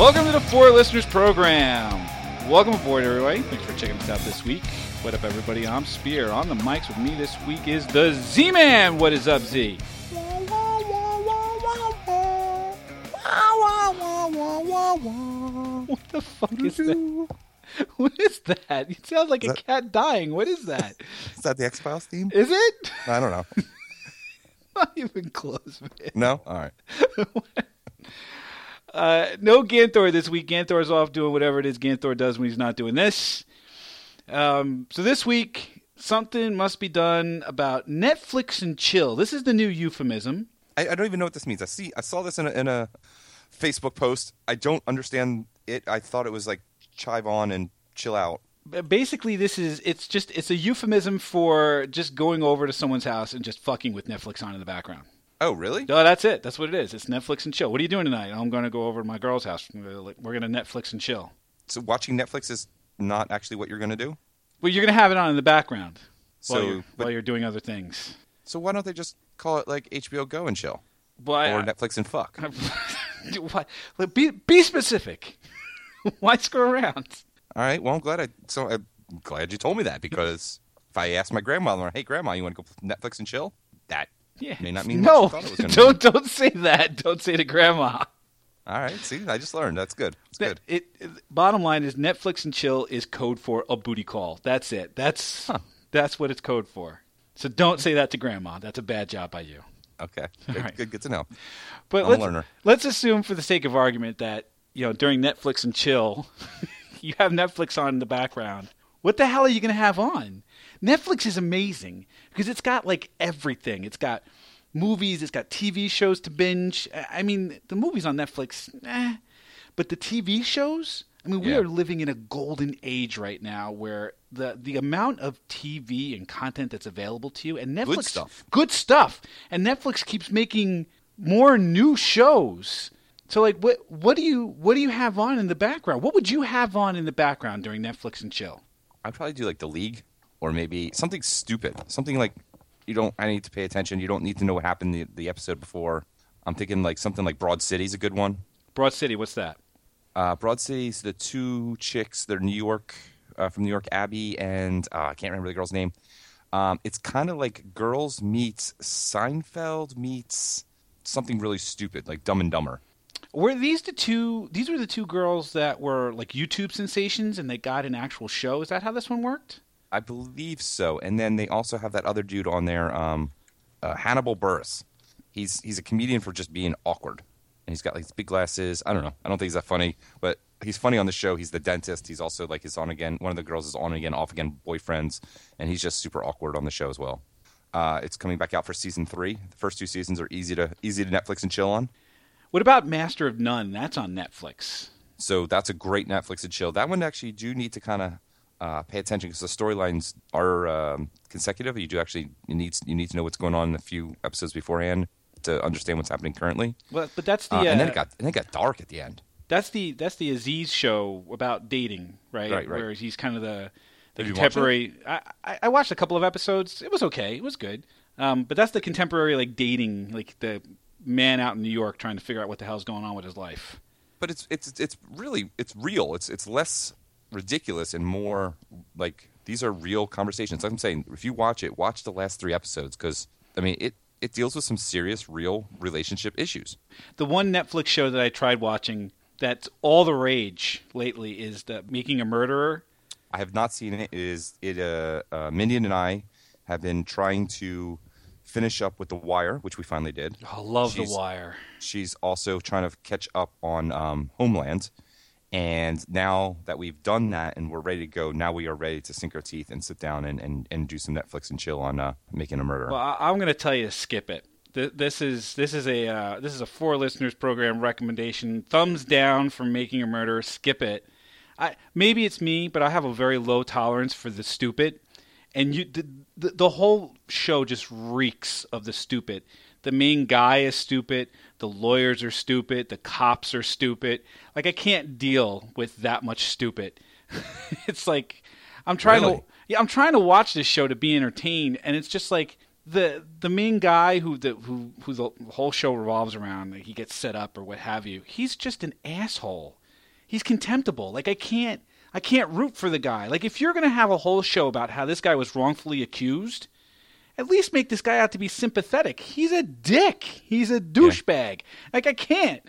Welcome to the Four Listeners Program. Welcome aboard, everybody. Thanks for checking us out this week. What up, everybody? I'm Spear. On the mics with me this week is the Z Man. What is up, Z? What the fuck is that? What is that? It sounds like Is a that- cat dying. What is that? Is that the X Files theme? Is it? I don't know. Not even close, man. No? All right. Uh, no Ganthor this week. Ganthor's off doing whatever it is Ganthor does when he's not doing this. Um, so this week, something must be done about Netflix and chill. This is the new euphemism. I, I don't even know what this means. I see. I saw this in a, in a Facebook post. I don't understand it. I thought it was like chive on and chill out. Basically, this is it's just it's a euphemism for just going over to someone's house and just fucking with Netflix on in the background. Oh, really? No, that's it. That's what it is. It's Netflix and chill. What are you doing tonight? I'm going to go over to my girl's house. We're going to Netflix and chill. So watching Netflix is not actually what you're going to do. Well, you're going to have it on in the background while you're, but- while you're doing other things. So why don't they just call it like HBO Go and chill, I- or Netflix and fuck? Why- look, be be specific. Why screw around? All right. Well, I'm glad I. So I'm glad you told me that because if I asked my grandmother, "Hey, grandma, you want to go Netflix and chill?" That Yeah. may not mean no. what you thought it was don't don't say that. Don't say to grandma. All right. See, I just learned. That's good. It's good. It, it- bottom line is Netflix and chill is code for a booty call. That's it. That's that's what it's code for. So don't say that to grandma. That's a bad job by you. Okay. Good, right. good, good to know. But I'm a let's, learner. let's assume, for the sake of argument, that you know during Netflix and chill, you have Netflix on in the background. What the hell are you going to have on? Netflix is amazing because it's got like everything. It's got movies. It's got TV shows to binge. I- mean, the movies on Netflix, eh, but the TV shows. I mean, we Yeah. are living in a golden age right now where the the amount of TV and content that's available to you and Netflix stuff. good stuff. And Netflix keeps making more new shows. So like what what do you what do you have on in the background? What would you have on in the background during Netflix and chill? I'd probably do like the league or maybe something stupid. Something like you don't I need to pay attention. You don't need to know what happened the, the episode before. I'm thinking like something like Broad City's a good one. Broad City, what's that? Uh, Broad City's the two chicks, they're New York uh, from New York, Abbi and uh, I can't remember the girl's name. Um, it's kind of like Girls meets Seinfeld meets something really stupid like Dumb and Dumber. Were these the two these were the two girls that were like YouTube sensations and they got an actual show? Is that how this one worked? I believe so. And then they also have that other dude on there, um, uh, Hannibal Buress. He's he's a comedian for just being awkward, and he's got like big glasses. I don't know. I don't think he's that funny, but he's funny on the show. He's the dentist. He's also like his on again. One of the girls is on again, off again boyfriends, and he's just super awkward on the show as well. Uh, it's coming back out for season three. The first two seasons are easy to easy to Netflix and chill on. What about Master of None? That's on Netflix. So that's a great Netflix and chill. That one actually you do need to kind of uh, pay attention because the storylines are um, consecutive. You do actually you need you need to know what's going on in a few episodes beforehand to understand what's happening currently. Well, but that's the Uh, and then uh, it got and then it got dark at the end. That's the that's the Aziz show about dating, right? Right, right. Where he's kind of the the you contemporary. I, I I watched a couple of episodes. It was okay. It was good. Um, but that's the contemporary like dating, like the man out in New York trying to figure out what the hell's going on with his life. But it's it's it's really it's real. It's it's less ridiculous and more like these are real conversations. Like I'm saying, if you watch it, watch the last three episodes because I mean it it deals with some serious real relationship issues. The one Netflix show that I tried watching that's all the rage lately is the Making a Murderer. I have not seen it. It is it? Uh, uh, and I have been trying to finish up with The Wire, which we finally did. I love She's- The Wire. She's also trying to catch up on um, Homeland, and now that we've done that and we're ready to go, now we are ready to sink our teeth and sit down and, and, and do some Netflix and chill on uh, making a murder. Well, I, I'm going to tell you to skip it. Th- This is this is a uh, this is a four listeners program recommendation. Thumbs down for making a murder. Skip it. I maybe it's me, but I have a very low tolerance for the stupid, and you the, the the whole show just reeks of the stupid. The main guy is stupid. The lawyers are stupid. The cops are stupid. Like I can't deal with that much stupid. it's like I'm trying Really? to yeah, I'm trying to watch this show to be entertained, and it's just like the the main guy who the who who the whole show revolves around. Like he gets set up or what have you. He's just an asshole. he's contemptible. Like I can't I can't root for the guy. Like if you're going to have a whole show about how this guy was wrongfully accused, at least make this guy out to be sympathetic. He's a dick. He's a douchebag. Like I can't.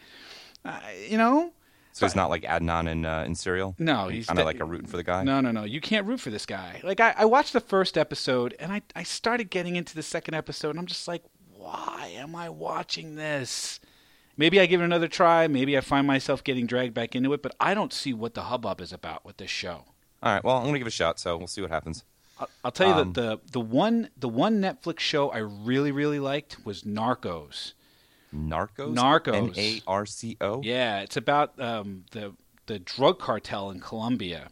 Uh, you know? So he's not like Adnan in uh, in Serial. No, he's kind of like a rooting for the guy. No, no, no. You can't root for this guy. Like I, I watched the first episode and I, I started getting into the second episode and I'm just like, why am I watching this? Maybe I give it another try. Maybe I find myself getting dragged back into it, but I don't see what the hubbub is about with this show. All right. Well, I'm gonna give it a shot. So we'll see what happens. I'll, I'll tell you Um, that the the one the one Netflix show I really really liked was Narcos. Narcos. Narcos. N A R C O. Yeah, it's about um, the the drug cartel in Colombia,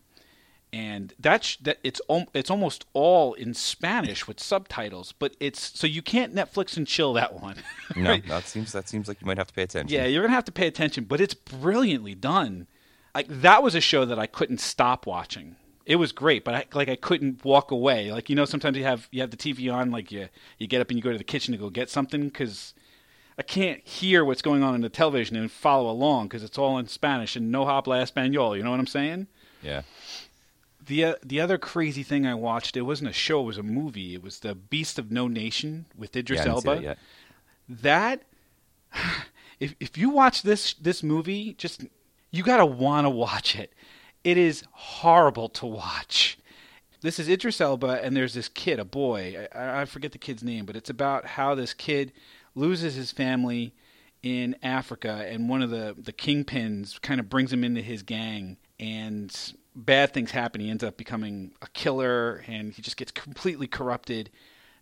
and that's that it's it's almost all in Spanish with subtitles, but it's so you can't Netflix and chill that one. No, that seems that seems like you might have to pay attention. Yeah, you're gonna have to pay attention, but it's brilliantly done. Like that was a show that I couldn't stop watching. It was great, but I, like I couldn't walk away. Like you know, sometimes you have you have the TV on, like you you get up and you go to the kitchen to go get something because I can't hear what's going on in the television and follow along because it's all in Spanish and no habla español. You know what I'm saying? Yeah. The uh, the other crazy thing I watched, it wasn't a show, it was a movie. It was the Beast of No Nation with Idris yeah Elba that yet. that if if you watch this this movie, just you gotta want to watch it. It is horrible to watch. This is Idris Elba, and there's this kid, a boy. I, I forget the kid's name, but it's about how this kid loses his family in Africa, and one of the the kingpins kind of brings him into his gang, and bad things happen. He ends up becoming a killer, and he just gets completely corrupted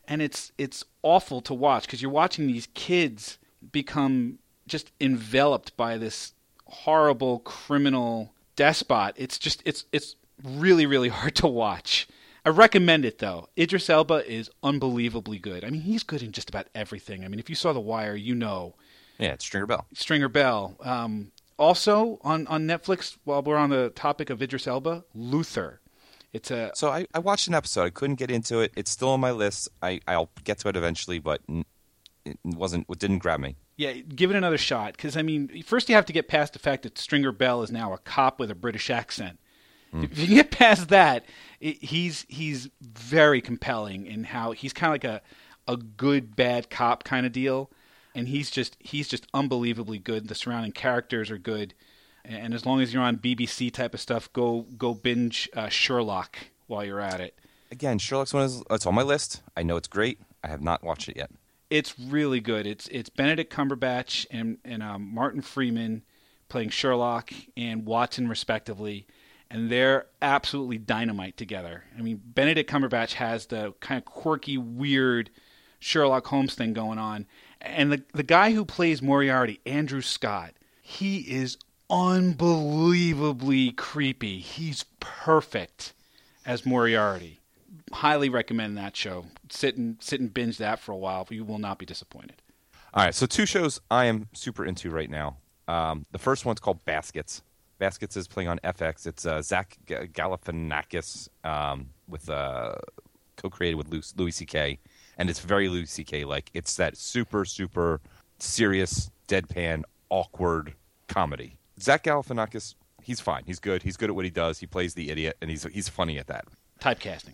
and it's it's awful to watch because you're watching these kids become just enveloped by this horrible criminal despot. It's just it's it's really really hard to watch. I recommend it though. Idris Elba is unbelievably good. I mean, he's good in just about everything. I mean, if you saw The Wire, you know Yeah, it's Stringer Bell. Stringer Bell. Um, also on on Netflix, while we're on the topic of Idris Elba, Luther. It's a So I, I watched an episode. I couldn't get into it. It's still on my list. I I'll get to it eventually, but it wasn't. It didn't grab me. Yeah, give it another shot. Because I mean, first you have to get past the fact that Stringer Bell is now a cop with a British accent. If you get past that, it, he's he's very compelling in how he's kind of like a a good bad cop kind of deal, and he's just he's just unbelievably good. The surrounding characters are good, and as long as you're on BBC type of stuff, go go binge uh, Sherlock while you're at it. Again, Sherlock's one is it's on my list. I know it's great. I have not watched it yet. It's really good. It's it's Benedict Cumberbatch and and um, Martin Freeman playing Sherlock and Watson respectively, and they're absolutely dynamite together. I mean, Benedict Cumberbatch has the kind of quirky, weird Sherlock Holmes thing going on, and the the guy who plays Moriarty, Andrew Scott, he is unbelievably creepy. He's perfect as Moriarty highly recommend that show. Sit and sit and binge that for a while. You will not be disappointed. All right, so two shows I am super into right now. Um, the first one's called Baskets. Baskets is playing on FX. It's uh, Zach Ga- Galifianakis um, with uh, co-created with Louis, Louis C.K. and it's very Louis C.K. like. It's that super super serious, deadpan, awkward comedy. Zach Galifianakis, he's fine. He's good. He's good at what he does. He plays the idiot, and he's he's funny at that. Typecasting.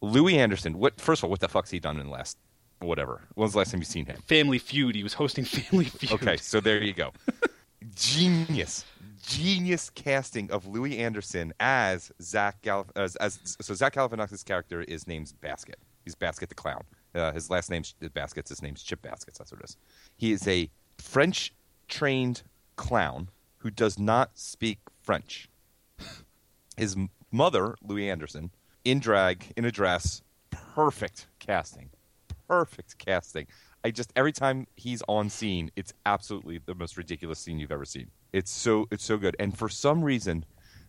Louie Anderson. What? First of all, what the fuck's he done in the last whatever? When's the last time you've seen him? Family Feud. He was hosting Family Feud. Okay, so there you go. Genius, genius casting of Louie Anderson as Zach Galif- as, as so Zach Galifianakis' character is named Basket. He's Basket the clown. Uh, his last name's Baskets. His name's Chip Baskets. That's what it is. He is a French trained clown who does not speak French. His mother, Louis Anderson, in drag, in a dress, perfect casting. Perfect casting. I just every time he's on scene, it's absolutely the most ridiculous scene you've ever seen. It's so it's so good. And for some reason,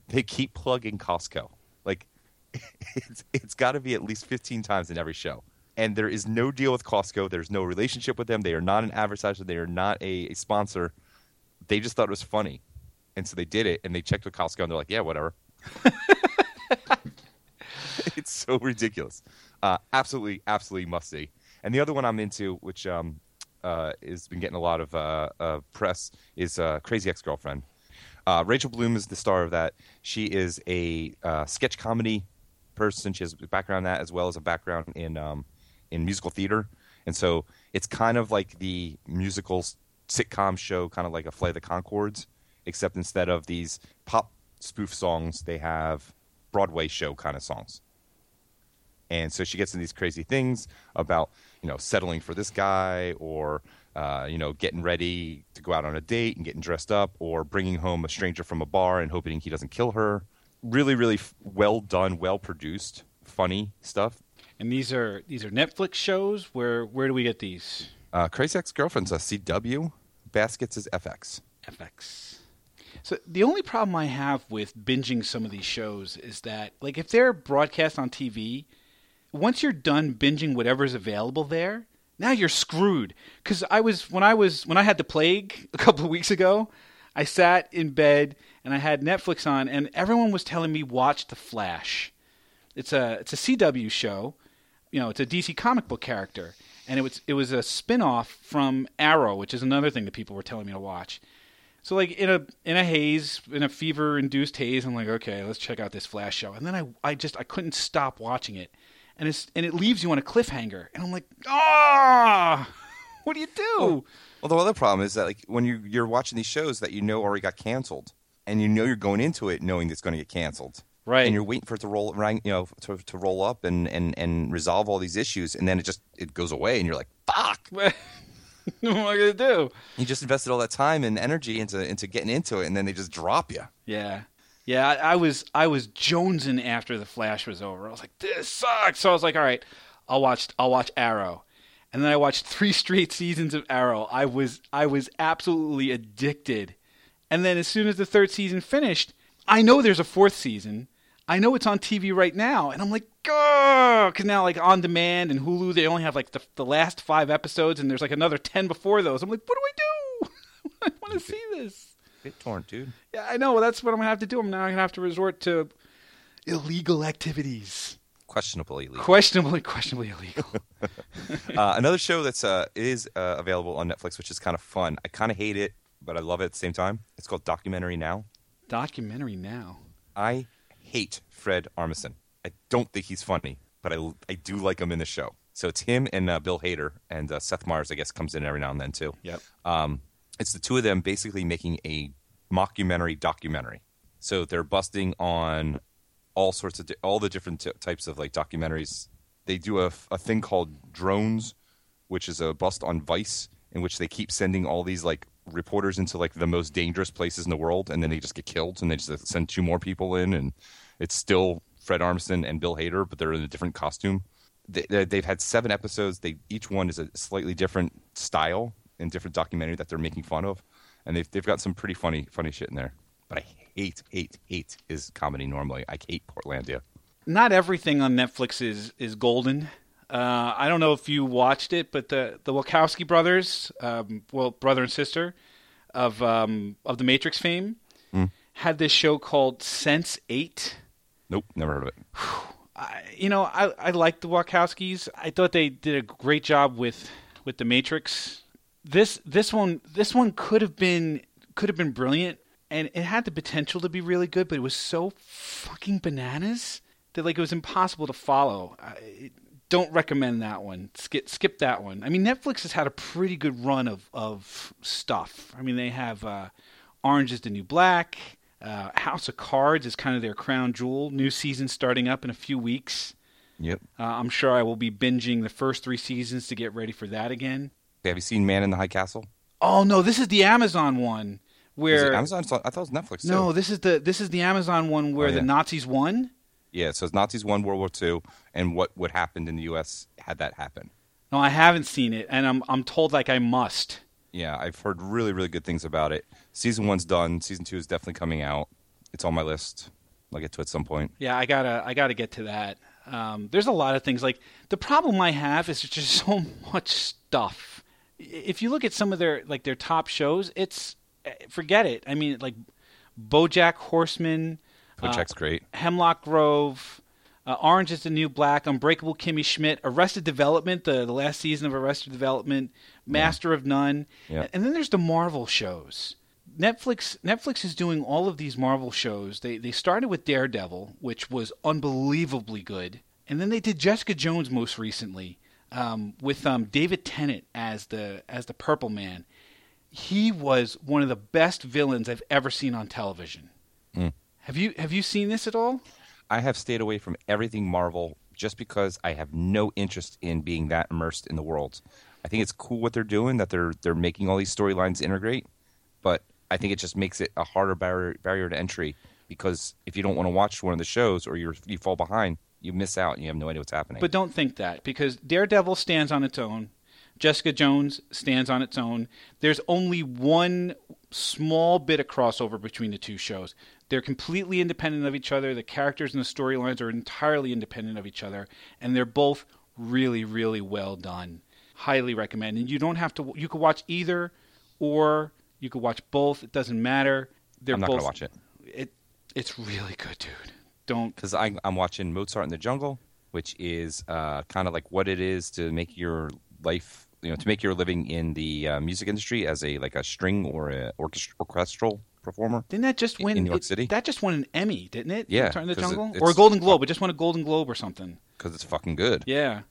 they keep plugging Costco. Like it's it's got to be at least 15 times in every show. And there is no deal with Costco. There's no relationship with them. They are not an advertiser. They are not a, a sponsor. They just thought it was funny. And so they did it and they checked with Costco and they're like, yeah, whatever. it's so ridiculous. Uh, absolutely, absolutely must see. And the other one I'm into, which um, uh, has been getting a lot of uh, uh, press, is uh, Crazy Ex Girlfriend. Uh, Rachel Bloom is the star of that. She is a sketch comedy person. She has a background in that as well as a background in um, in musical theater, and so it's kind of like the musical sitcom show, kind of like a Flight of the Conchords, except instead of these pop spoof songs, they have Broadway show kind of songs. And so she gets in these crazy things about, you know, settling for this guy or, uh, you know, getting ready to go out on a date and getting dressed up or bringing home a stranger from a bar and hoping he doesn't kill her. Really, really f- well done, well produced, funny stuff. And these are these are Netflix shows. Where where do we get these? Uh, Crazy Ex Girlfriend's a CW, Baskets is FX. FX. So the only problem I have with binging some of these shows is that, like, if they're broadcast on TV, once you're done binging whatever's available there, now you're screwed. Because I was when I was when I had the plague a couple of weeks ago, I sat in bed and I had Netflix on, and everyone was telling me watch The Flash. It's a it's a CW show, you know, it's a DC comic book character, and it was it was a spin-off from Arrow, which is another thing that people were telling me to watch. So like in a in a haze, in a fever induced haze, I'm like, okay, let's check out this Flash show. And then I I just I couldn't stop watching it. And it's and it leaves you on a cliffhanger. And I'm like, ah what do you do? Well, the other problem is that like when you you're watching these shows that you know already got canceled, and you know you're going into it knowing it's going to get canceled, Right. And you're waiting for it to roll. You know, to, to roll up and, and and resolve all these issues, and then it just it goes away, and you're like, fuck. what am I gonna do? You just invested all that time and energy into into getting into it, and then they just drop you. Yeah. Yeah, I, I was I was jonesing after the Flash was over. I was like, this sucks. So I was like, all right, I'll watch I'll watch Arrow. And then I watched three straight seasons of Arrow. I was I was absolutely addicted. And then as soon as the third season finished, I know there's a fourth season. I know it's on TV right now, and I'm like, go, because now like on demand and Hulu, they only have like the the last five episodes, and there's like another ten before those. I'm like, what do I do? I want to see this. BitTorrent, dude. Yeah, I know. That's what I'm gonna have to do. I'm now gonna have to resort to illegal activities, Questionably illegal. questionably, questionably illegal. uh, another show that's uh, is uh, available on Netflix, which is kind of fun. I kind of hate it, but I love it at the same time. It's called Documentary Now. Documentary now. I hate Fred Armisen. I don't think he's funny, but I, I do like him in the show. So it's him and uh, Bill Hader, and uh, Seth Meyers, I guess, comes in every now and then too. Yep. Um, it's the two of them basically making a mockumentary documentary. So they're busting on all sorts of di- all the different t- types of like documentaries. They do a, a thing called Drones, which is a bust on Vice, in which they keep sending all these like reporters into like the most dangerous places in the world, and then they just get killed, and they just send two more people in, and it's still Fred Armisen and Bill Hader, but they're in a different costume. They, they- they've had seven episodes. They each one is a slightly different style and different documentary that they're making fun of, and they've they've got some pretty funny funny shit in there. But I hate hate hate is comedy normally. I hate Portlandia. Not everything on Netflix is is golden. Uh, I don't know if you watched it, but the the Wachowski brothers, um, well, brother and sister of um, of the Matrix fame, had this show called Sense Eight. Nope, never heard of it. I, you know, I I like the Wachowskis. I thought they did a great job with with the Matrix. This this one this one could have been could have been brilliant, and it had the potential to be really good, but it was so fucking bananas that like it was impossible to follow. I don't recommend that one. Skip skip that one. I mean, Netflix has had a pretty good run of of stuff. I mean, they have uh, Orange is the New Black. Uh, House of Cards is kind of their crown jewel. New season starting up in a few weeks. Yep. Uh, I'm sure I will be binging the first three seasons to get ready for that again. Have you seen Man in the High Castle? Oh no, this is the Amazon one Is where it Amazon? I thought it was Netflix. Too. no, this is the this is the Amazon one where Oh, the. Nazis won. Yeah, so it's Nazis won World War II, and what what happened in the U.S. had that happen. No, I haven't seen it, and I'm I'm told like I must. Yeah, I've heard really really good things about it. Season one's done. Season two is definitely coming out. It's on my list. I'll get to it at some point. Yeah, I gotta I gotta get to that. Um, there's a lot of things like the problem I have is there's just so much stuff. If you look at some of their like their top shows, it's eh, forget it. I mean, like BoJack Horseman, uh, BoJack's great. Hemlock Grove, uh, Orange is the New Black, Unbreakable Kimmy Schmidt, Arrested Development, the, the last season of Arrested Development, Master of None, Yeah. and then there's the Marvel shows. Netflix Netflix is doing all of these Marvel shows. They they started with Daredevil, which was unbelievably good, and then they did Jessica Jones most recently um, with um, David Tennant as the as the Purple Man. He was one of the best villains I've ever seen on television. Mm. Have you have you seen this at all? I have stayed away from everything Marvel just because I have no interest in being that immersed in the world. I think it's cool what they're doing that they're they're making all these storylines integrate, but I think it just makes it a harder barrier barrier to entry because if you don't want to watch one of the shows or you you fall behind, you miss out and you have no idea what's happening. But don't think that because Daredevil stands on its own. Jessica Jones stands on its own. There's only one small bit of crossover between the two shows. They're completely independent of each other. The characters and the storylines are entirely independent of each other, and they're both really, really well done. Highly recommend. And you don't have to. You could watch either, or you could watch both. It doesn't matter. They're I'm not both, gonna watch it. It it's really good, dude. Don't because I'm watching Mozart in the Jungle, which is uh, kind of like what it is to make your life, you know, to make your living in the uh, music industry as a like a string or a orchestra, orchestral performer. Didn't that just win? in New York it- City? That just won an Emmy, didn't it? Yeah, Turn the 'cause it- Jungle, it's- or a Golden Globe. It just won a Golden Globe or something. Because it's fucking good. Yeah.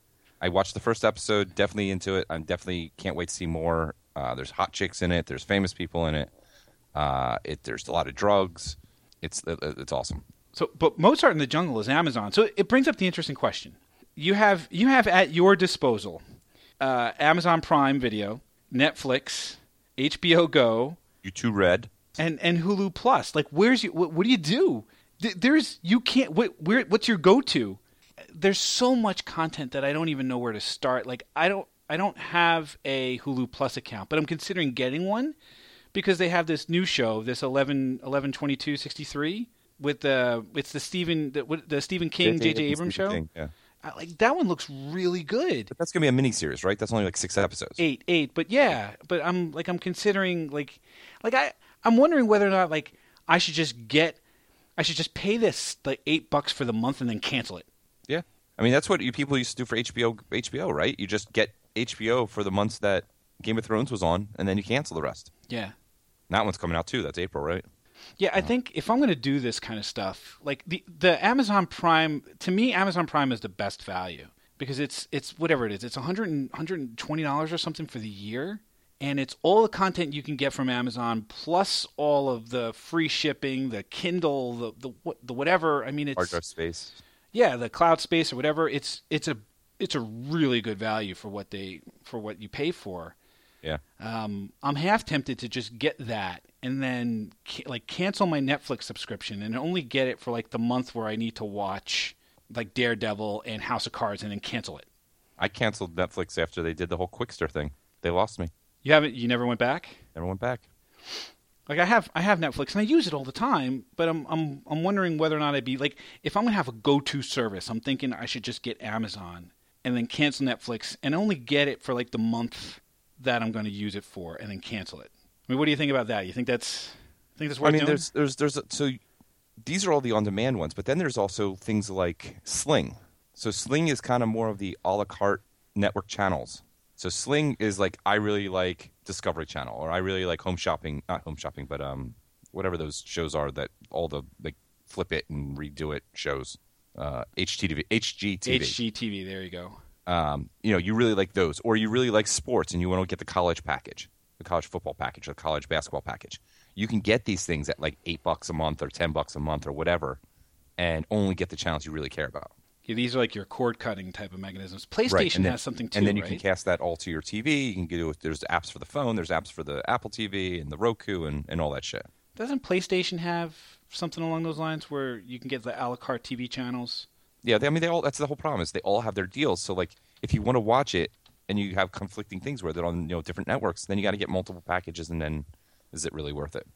I watched the first episode, definitely into it. I'm definitely can't wait to see more. Uh, there's hot chicks in it. There's famous people in it. Uh, it there's a lot of drugs. It's it, it's awesome. So, but Mozart in the Jungle is Amazon. So it brings up the interesting question. You have you have at your disposal uh, Amazon Prime Video, Netflix, HBO Go, YouTube Red. and and Hulu Plus. Like, where's you? What, what do you do? There's you can't. What, where? What's your go to? There's so much content that I don't even know where to start. Like, I don't. I don't have a Hulu Plus account, but I'm considering getting one because they have this new show, this 11 11 22 63 with the it's the Stephen the, the Stephen King J.J. Abrams show. King, Yeah. I, like that one looks really good. But that's gonna be a mini series, right? That's only like six episodes. Eight, eight, but yeah, but I'm like I'm considering like like I I'm wondering whether or not like I should just get I should just pay this like eight bucks for the month and then cancel it. Yeah, I mean that's what you people used to do for HBO. HBO, right? You just get HBO for the months that Game of Thrones was on, and then you cancel the rest. Yeah. That one's coming out too. That's April, right? Yeah, I think if I'm going to do this kind of stuff, like the the Amazon Prime, to me, Amazon Prime is the best value because it's it's whatever it is, it's 100 and- 120 dollars or something for the year, and it's all the content you can get from Amazon plus all of the free shipping, the Kindle, the the the whatever. I mean, Hard it's drive space. yeah, the cloud space or whatever. It's it's a it's a really good value for what they for what you pay for Yeah. um, I'm half tempted to just get that and then ca- like cancel my Netflix subscription and only get it for like the month where I need to watch like Daredevil and House of Cards and then cancel it. I canceled Netflix after they did the whole Qwikster thing. They lost me. You haven't? You never went back? Never went back. Like I have, I have Netflix and I use it all the time, but I'm I'm I'm wondering whether or not I'd be like if I'm gonna have a go-to service, I'm thinking I should just get Amazon and then cancel Netflix and only get it for like the month that I'm going to use it for and then cancel it. I mean, what do you think about that? You think that's I think that's worth I mean, doing? there's there's there's so these are all the on-demand ones, but then there's also things like Sling. So Sling is kind of more of the a la carte network channels. So Sling is like I really like Discovery Channel, or I really like Home Shopping, not Home Shopping, but um, whatever those shows are that all the like flip it and redo it shows. Uh, HGTV, HGTV. HGTV. There you go. Um, you know, you really like those, or you really like sports and you want to get the college package, the college football package, or the college basketball package. You can get these things at like eight bucks a month or ten bucks a month or whatever, and only get the channels you really care about. Yeah, these are like your cord cutting type of mechanisms. PlayStation Right, then- has something too, and then you right? can cast that all to your TV. You can do it. there's apps for the phone, there's apps for the Apple TV and the Roku and, and all that shit. Doesn't PlayStation have something along those lines where you can get the a la carte TV channels? Yeah, they, I mean, they all. That's the whole problem is they all have their deals. So like, if you want to watch it and you have conflicting things where they're on you know different networks, then you got to get multiple packages, and then is it really worth it?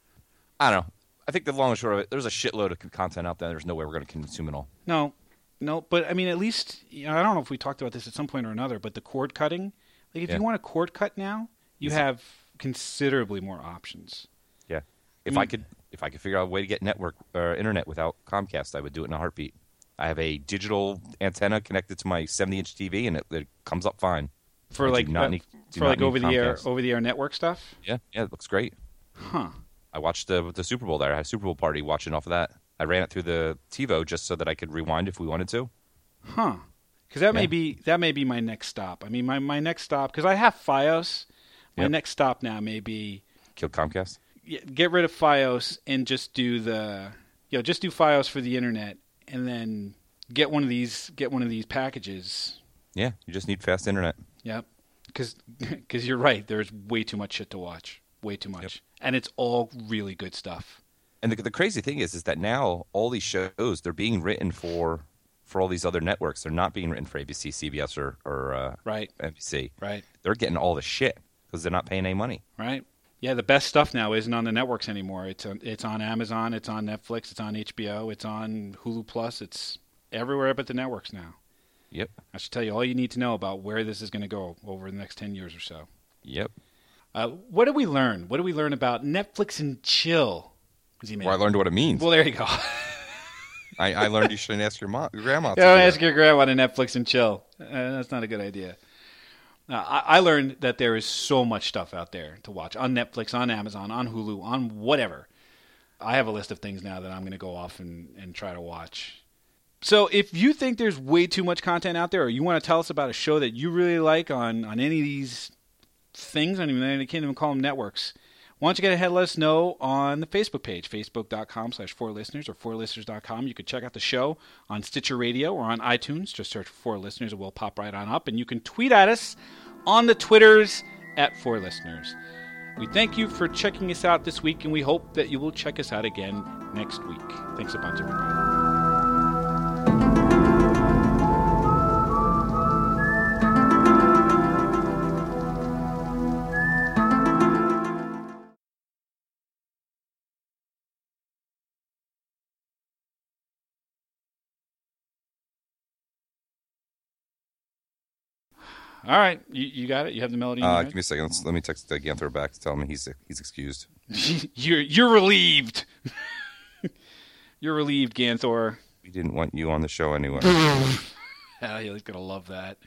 I don't know. I think the long and short of it, there's a shitload of content out there. There's no way we're going to consume it all. No, no. But I mean, at least you know, I don't know if we talked about this at some point or another. But the cord cutting, like if Yeah. you want a cord cut now, you Easy. have considerably more options. Yeah. If Mm. I could, if I could figure out a way to get network or internet without Comcast, I would do it in a heartbeat. I have a digital antenna connected to my 70 inch TV, and it, it comes up fine. For I like not uh, need- for like over the air over the air network stuff. Yeah, yeah, it looks great. Huh. I watched the the Super Bowl there. I had a Super Bowl party watching off of that. I ran it through the TiVo just so that I could rewind if we wanted to. Huh. Because that may be that may be my next stop. I mean, my, my next stop because I have FiOS. My Yep. next stop now may be Kill Comcast. yeah, get rid of FiOS and just do the you know just do FiOS for the internet and then get one of these get one of these packages. Yeah, you just need fast internet. Yep. Because cuz you're right. There's way too much shit to watch. Way too much. And it's all really good stuff. And the, the crazy thing is, is that now all these shows they're being written for for all these other networks. They're not being written for ABC, CBS, or or uh, Right. NBC. Right. They're getting all the shit because they're not paying any money. Right. Yeah, the best stuff now isn't on the networks anymore. It's on, it's on Amazon, it's on Netflix, it's on HBO, it's on Hulu Plus. It's everywhere but the networks now. Yep. I should tell you all you need to know about where this is going to go over the next 10 years or so. Yep. Uh, what did we learn? What did we learn about Netflix and chill? Well, I learned what it means. Well, there you go. I, I learned you shouldn't ask your mom, your grandma. Don't ask your grandma to Netflix and chill. Uh, that's not a good idea. I, I learned that there is so much stuff out there to watch on Netflix, on Amazon, on Hulu, on whatever. I have a list of things now that I'm going to go off and, and try to watch. So if you think there's way too much content out there, or you want to tell us about a show that you really like on, on any of these things, I don't even I can't even call them networks. Why don't you get ahead let us know on the Facebook page, facebook.com slash four listeners or fourlisteners.com. You can check out the show on Stitcher Radio or on iTunes. Just search for four listeners and we'll pop right on up. And you can tweet at us on the Twitters at four listeners. We thank you for checking us out this week and we hope that you will check us out again next week. Thanks a bunch, everybody. All right, you, you got it. You have the melody. Uh, give me a second. Let's, let me text uh, Ganthor back to tell him he's he's excused. you're you're relieved. you're relieved, Ganthor. We didn't want you on the show anyway. Hell, he's gonna love that.